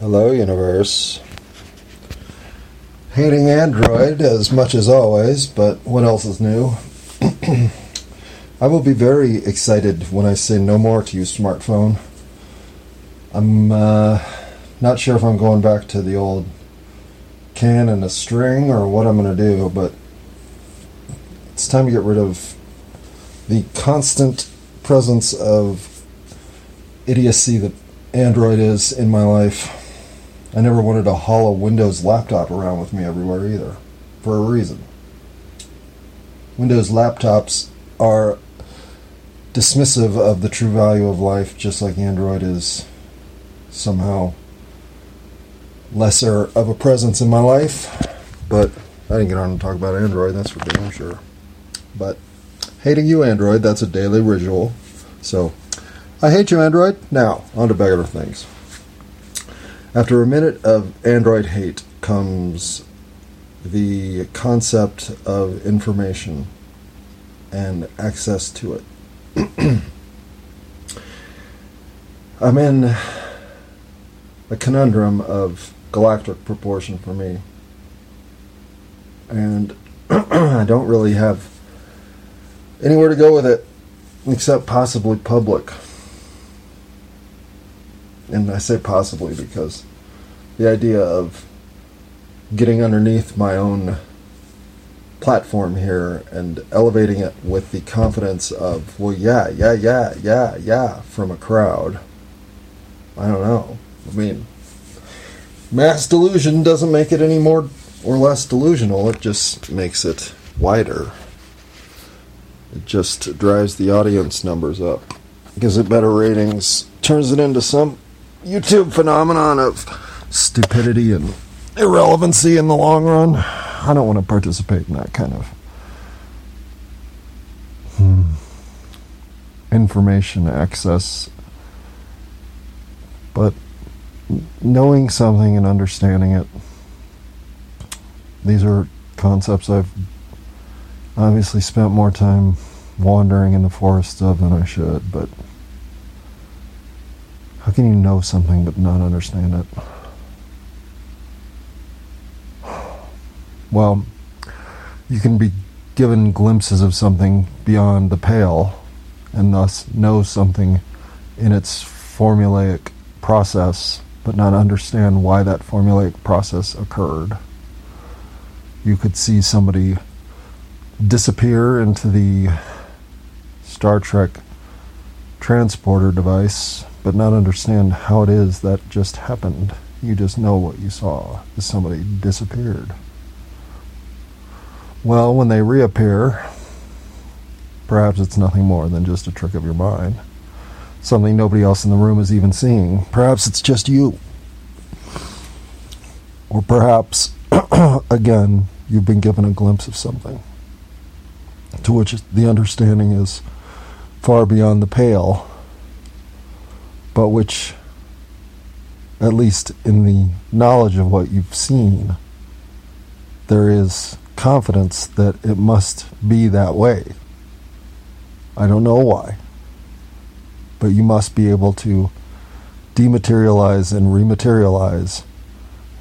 Hello, universe. Hating Android as much as always, but what else is new? I will be very excited when I say no more to you, smartphone. I'm uh, not sure if I'm going back to the old can and a string or what I'm going to do, but it's time to get rid of the constant presence of idiocy that Android is in my life. I never wanted to haul a Windows laptop around with me everywhere either, for a reason. Windows laptops are dismissive of the true value of life, just like Android is somehow lesser of a presence in my life. But I didn't get on to talk about Android, that's for damn sure. But hating you, Android, that's a daily ritual. So I hate you, Android. Now, on to better things. After a minute of Android hate comes the concept of information and access to it. I'm in a conundrum of galactic proportion for me. And I don't really have anywhere to go with it except possibly public. And I say possibly because the idea of getting underneath my own platform here and elevating it with the confidence of, well, yeah, yeah, yeah, yeah, yeah, from a crowd. I don't know. I mean, mass delusion doesn't make it any more or less delusional, it just makes it wider. It just drives the audience numbers up, gives it better ratings, turns it into some YouTube phenomenon of stupidity and irrelevancy in the long run. I don't want to participate in that kind of hmm, information access. But knowing something and understanding it, these are concepts I've obviously spent more time wandering in the forest of than I should, but how can you know something but not understand it? Well, you can be given glimpses of something beyond the pale and thus know something in its formulaic process, but not understand why that formulaic process occurred. You could see somebody disappear into the Star Trek transporter device, but not understand how it is that just happened. You just know what you saw is somebody disappeared. Well, when they reappear, perhaps it's nothing more than just a trick of your mind. Something nobody else in the room is even seeing. Perhaps it's just you. Or perhaps, again, you've been given a glimpse of something to which the understanding is far beyond the pale, but which, at least in the knowledge of what you've seen, there is confidence that it must be that way. I don't know why, but you must be able to dematerialize and rematerialize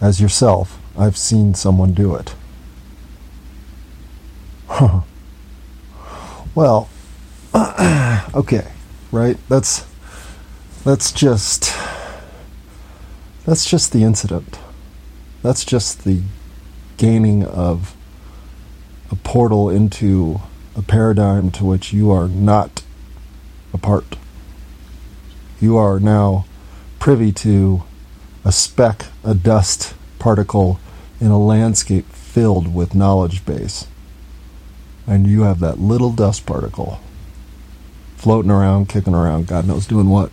as yourself. I've seen someone do it. well, okay, right? That's that's just that's just the incident. That's just the gaining of a portal into a paradigm to which you are not a part. You are now privy to a speck, a dust particle in a landscape filled with knowledge base. And you have that little dust particle floating around, kicking around, God knows doing what.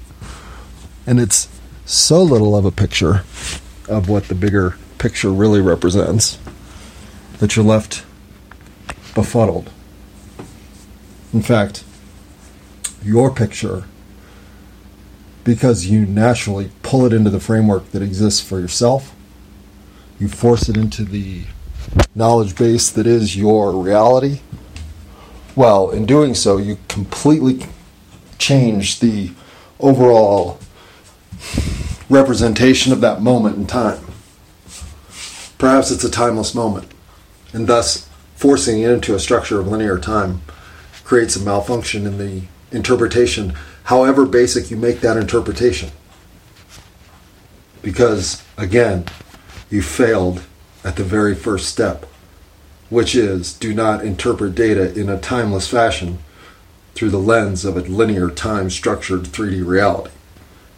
And it's so little of a picture of what the bigger picture really represents that you're left befuddled. In fact, your picture, because you naturally pull it into the framework that exists for yourself, you force it into the knowledge base that is your reality. Well, in doing so, you completely change the overall representation of that moment in time. Perhaps it's a timeless moment, and thus forcing it into a structure of linear time creates a malfunction in the interpretation, however basic you make that interpretation. Because, again, you failed at the very first step, which is do not interpret data in a timeless fashion through the lens of a linear time structured 3D reality.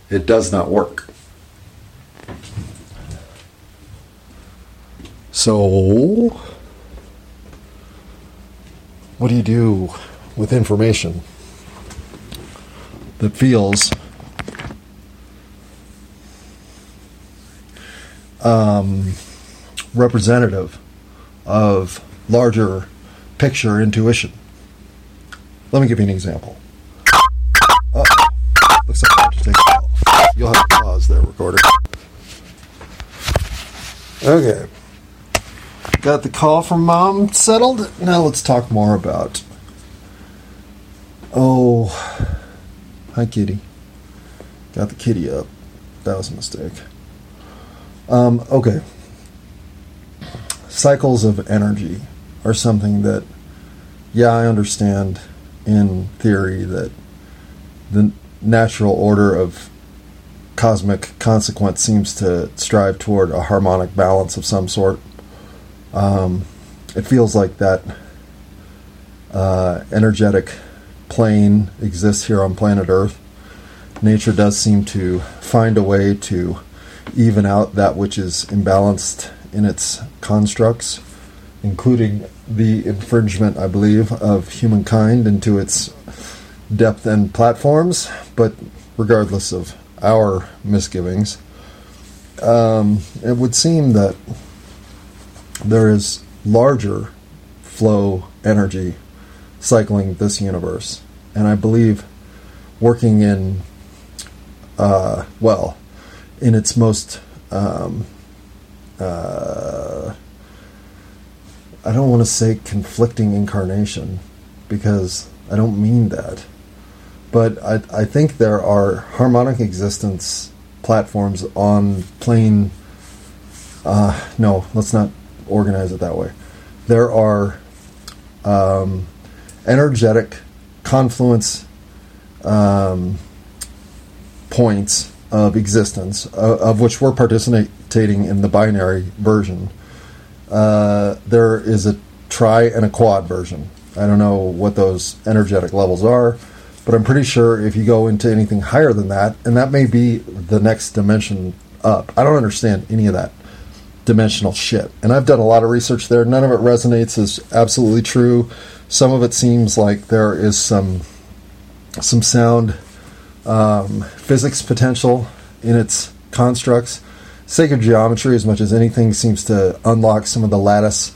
It does not work. So, what do you do with information that feels um, representative of larger picture intuition? Let me give you an example. Pause there, recorder. Okay. Got the call from mom settled. Now let's talk more about. Oh, hi, kitty. Got the kitty up. That was a mistake. Um, okay. Cycles of energy are something that, yeah, I understand in theory that the natural order of cosmic consequence seems to strive toward a harmonic balance of some sort. Um, it feels like that uh, energetic plane exists here on planet Earth. Nature does seem to find a way to even out that which is imbalanced in its constructs, including the infringement, I believe, of humankind into its depth and platforms. But regardless of our misgivings, um, it would seem that there is larger flow energy cycling this universe. And I believe working in, uh, well, in its most, um, uh, I don't want to say conflicting incarnation because I don't mean that. But I, I think there are harmonic existence platforms on plane. Uh, no, let's not organize it that way. There are um, energetic confluence um, points of existence, uh, of which we're participating in the binary version. Uh, there is a tri and a quad version. I don't know what those energetic levels are, but I'm pretty sure if you go into anything higher than that, and that may be the next dimension up. I don't understand any of that dimensional shit. And I've done a lot of research there. None of it resonates as absolutely true. Some of it seems like there is some some sound um, physics potential in its constructs. Sacred geometry, as much as anything, seems to unlock some of the lattice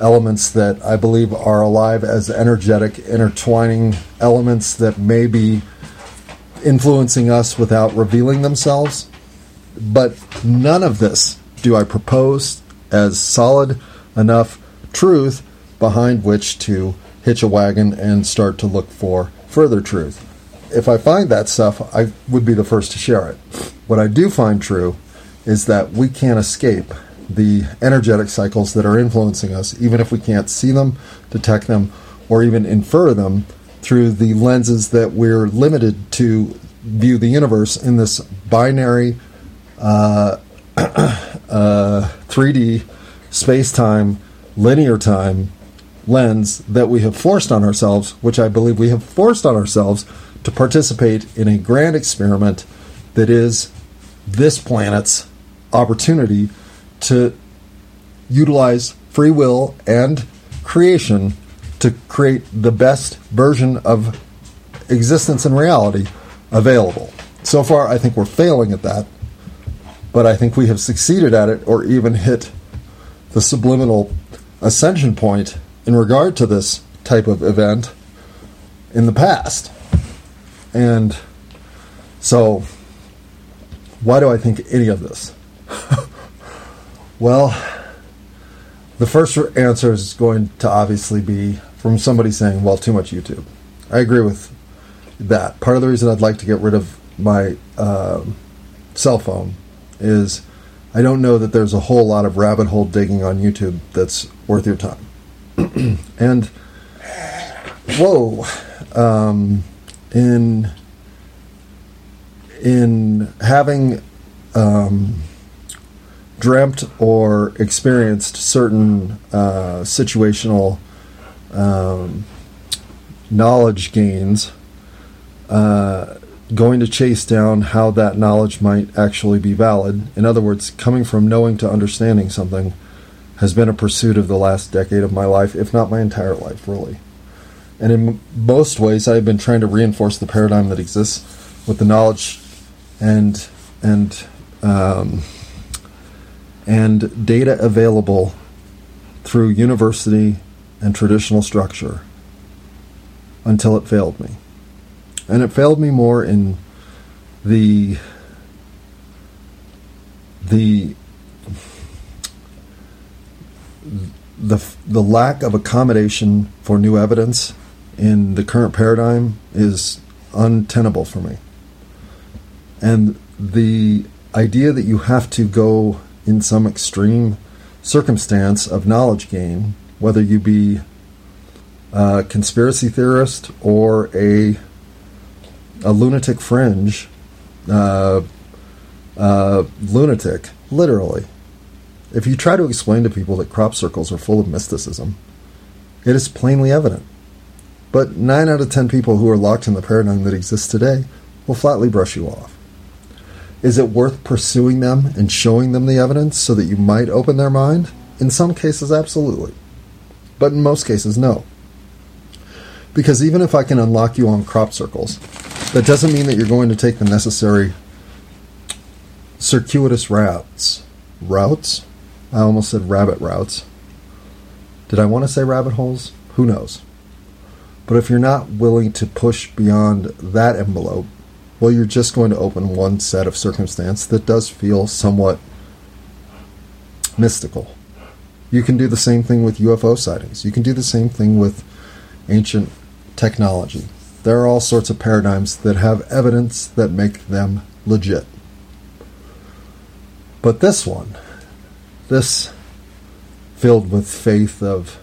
elements that I believe are alive as energetic, intertwining elements that may be influencing us without revealing themselves. But none of this do I propose as solid enough truth behind which to hitch a wagon and start to look for further truth. If I find that stuff, I would be the first to share it. What I do find true is that we can't escape the energetic cycles that are influencing us, even if we can't see them, detect them, or even infer them through the lenses that we're limited to view the universe in this binary uh, uh, 3D space time, linear time lens that we have forced on ourselves, which I believe we have forced on ourselves to participate in a grand experiment that is this planet's opportunity to utilize free will and creation to create the best version of existence and reality available. So far, I think we're failing at that but I think we have succeeded at it or even hit the subliminal ascension point in regard to this type of event in the past. And so, why do I think any of this? Well, the first answer is going to obviously be from somebody saying, well, too much YouTube. I agree with that. Part of the reason I'd like to get rid of my. Um, cell phone is I don't know that there's a whole lot of rabbit hole digging on YouTube that's worth your time. and whoa, um, in in having um, dreamt or experienced certain uh, situational um, knowledge gains, uh, going to chase down how that knowledge might actually be valid. In other words, coming from knowing to understanding something has been a pursuit of the last decade of my life, if not my entire life, really. And in most ways, I've been trying to reinforce the paradigm that exists with the knowledge and and um, and data available through university and traditional structure until it failed me. And it failed me more in the the the the lack of accommodation for new evidence in the current paradigm is untenable for me. And the idea that you have to go in some extreme circumstance of knowledge gain, whether you be a conspiracy theorist or a a lunatic fringe, uh, uh, lunatic, literally. If you try to explain to people that crop circles are full of mysticism, it is plainly evident. But 9 out of 10 people who are locked in the paradigm that exists today will flatly brush you off. Is it worth pursuing them and showing them the evidence so that you might open their mind? In some cases, absolutely. But in most cases, no. Because even if I can unlock you on crop circles, that doesn't mean that you're going to take the necessary circuitous routes. Routes? I almost said rabbit routes. Did I want to say rabbit holes? Who knows? But if you're not willing to push beyond that envelope, well, you're just going to open one set of circumstance that does feel somewhat mystical. You can do the same thing with UFO sightings. You can do the same thing with ancient technology. There are all sorts of paradigms that have evidence that make them legit. But this one, this filled with faith of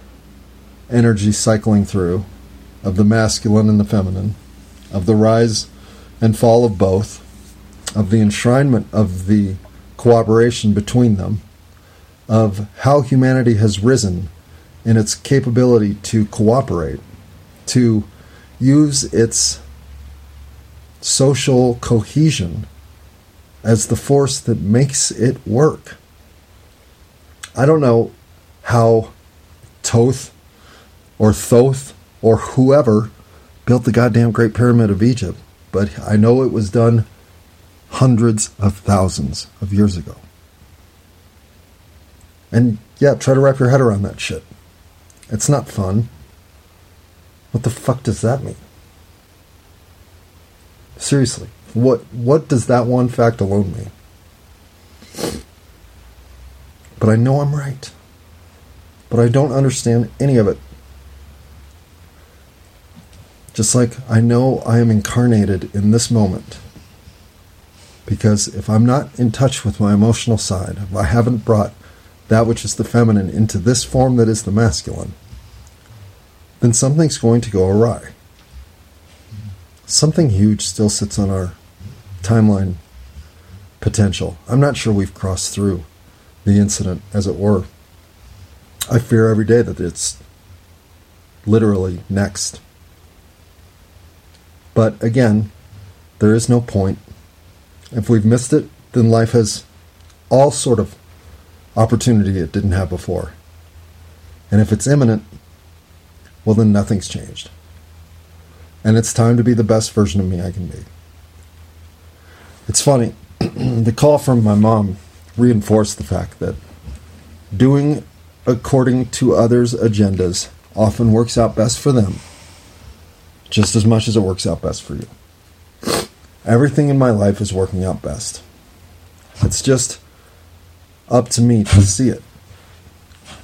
energy cycling through, of the masculine and the feminine, of the rise and fall of both, of the enshrinement of the cooperation between them, of how humanity has risen in its capability to cooperate, to use its social cohesion as the force that makes it work. I don't know how Toth or Thoth or whoever built the goddamn Great Pyramid of Egypt but I know it was done hundreds of thousands of years ago. And yeah, try to wrap your head around that shit. It's not fun. What the fuck does that mean? Seriously, what what does that one fact alone mean? But I know I'm right. But I don't understand any of it. Just like I know I am incarnated in this moment. Because if I'm not in touch with my emotional side, if I haven't brought that which is the feminine into this form that is the masculine, then something's going to go awry. Something huge still sits on our timeline potential. I'm not sure we've crossed through the incident, as it were. I fear every day that it's literally next. But again, there is no point. If we've missed it, then life has all sort of opportunity it didn't have before. And if it's imminent, well, then nothing's changed. And it's time to be the best version of me I can be. It's funny, the call from my mom reinforced the fact that doing according to others' agendas often works out best for them just as much as it works out best for you. Everything in my life is working out best. It's just up to me to see it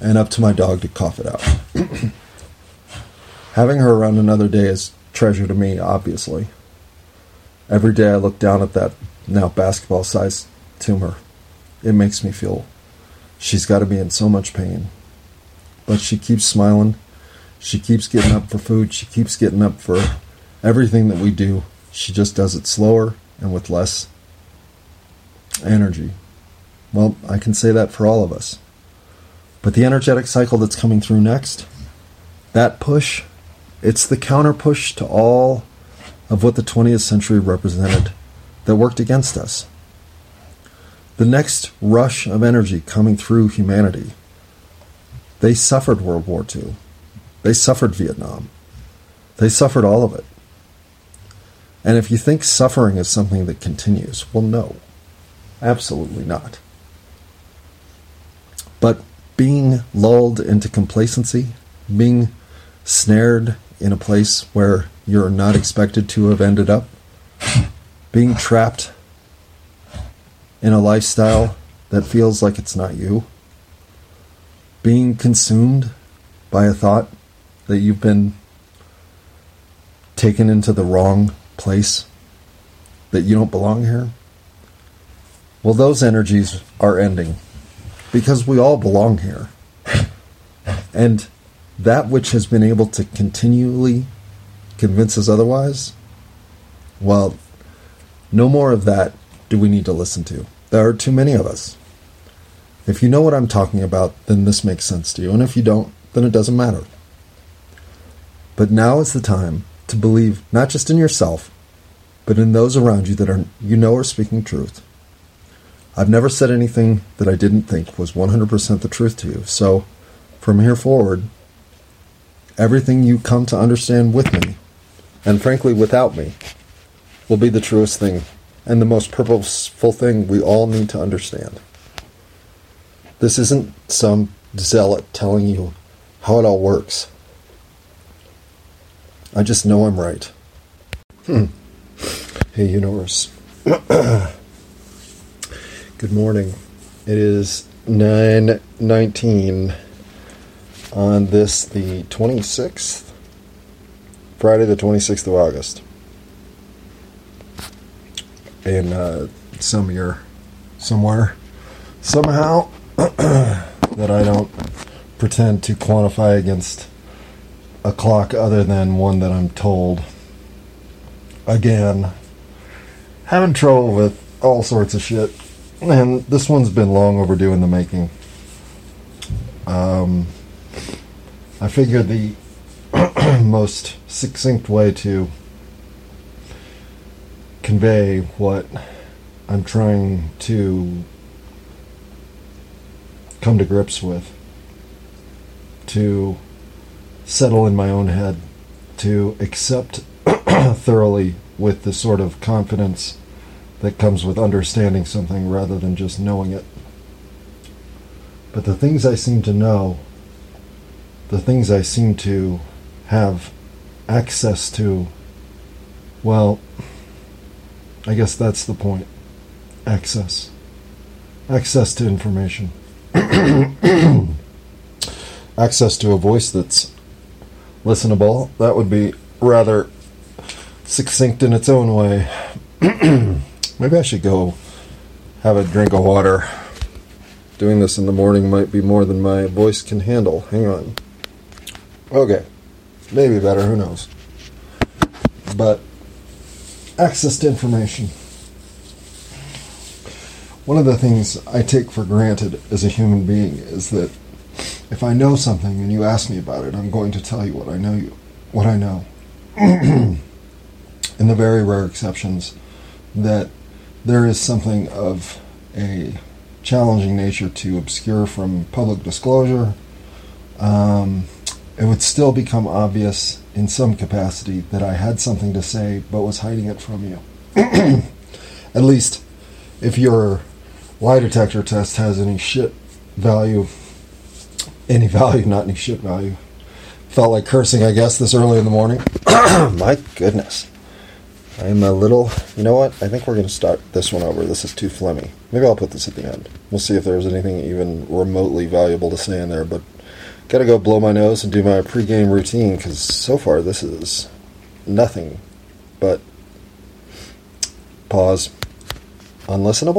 and up to my dog to cough it out. Having her around another day is treasure to me, obviously. Every day I look down at that now basketball sized tumor. It makes me feel she's got to be in so much pain. But she keeps smiling. She keeps getting up for food. She keeps getting up for everything that we do. She just does it slower and with less energy. Well, I can say that for all of us. But the energetic cycle that's coming through next, that push, it's the counter push to all of what the 20th century represented that worked against us. The next rush of energy coming through humanity, they suffered World War II. They suffered Vietnam. They suffered all of it. And if you think suffering is something that continues, well, no, absolutely not. But being lulled into complacency, being snared in a place where you're not expected to have ended up, being trapped in a lifestyle that feels like it's not you, being consumed by a thought that you've been taken into the wrong place, that you don't belong here? Well, those energies are ending because we all belong here. And that which has been able to continually convince us otherwise, well, no more of that do we need to listen to. There are too many of us. If you know what I'm talking about, then this makes sense to you. And if you don't, then it doesn't matter. But now is the time to believe not just in yourself, but in those around you that are you know are speaking truth. I've never said anything that I didn't think was 100% the truth to you. So, from here forward, everything you come to understand with me, and frankly without me, will be the truest thing and the most purposeful thing we all need to understand. This isn't some zealot telling you how it all works. I just know I'm right. Hmm. Hey, universe. Good morning. It is 9:19 on this the 26th Friday the 26th of August. In uh, some year somewhere somehow that I don't pretend to quantify against a clock other than one that I'm told. Again, having trouble with all sorts of shit. And this one's been long overdue in the making. Um, I figured the most succinct way to convey what I'm trying to come to grips with, to settle in my own head to accept thoroughly with the sort of confidence that comes with understanding something rather than just knowing it. But the things I seem to know, the things I seem to have access to, well, I guess that's the point. Access. Access to information. access to a voice that's listenable. That would be rather succinct in its own way. Maybe I should go have a drink of water. Doing this in the morning might be more than my voice can handle. Hang on. Okay. Maybe better, who knows. But access to information. One of the things I take for granted as a human being is that if I know something and you ask me about it, I'm going to tell you what I know you what I know. In the very rare exceptions that there is something of a challenging nature to obscure from public disclosure, um, it would still become obvious in some capacity that I had something to say but was hiding it from you. At least if your lie detector test has any shit value any value, not any shit value. Felt like cursing, I guess, this early in the morning. My goodness. I'm a little. You know what? I think we're going to start this one over. This is too phlegmy. Maybe I'll put this at the end. We'll see if there's anything even remotely valuable to say in there. But gotta go blow my nose and do my pregame routine because so far this is nothing but pause. unlistenable.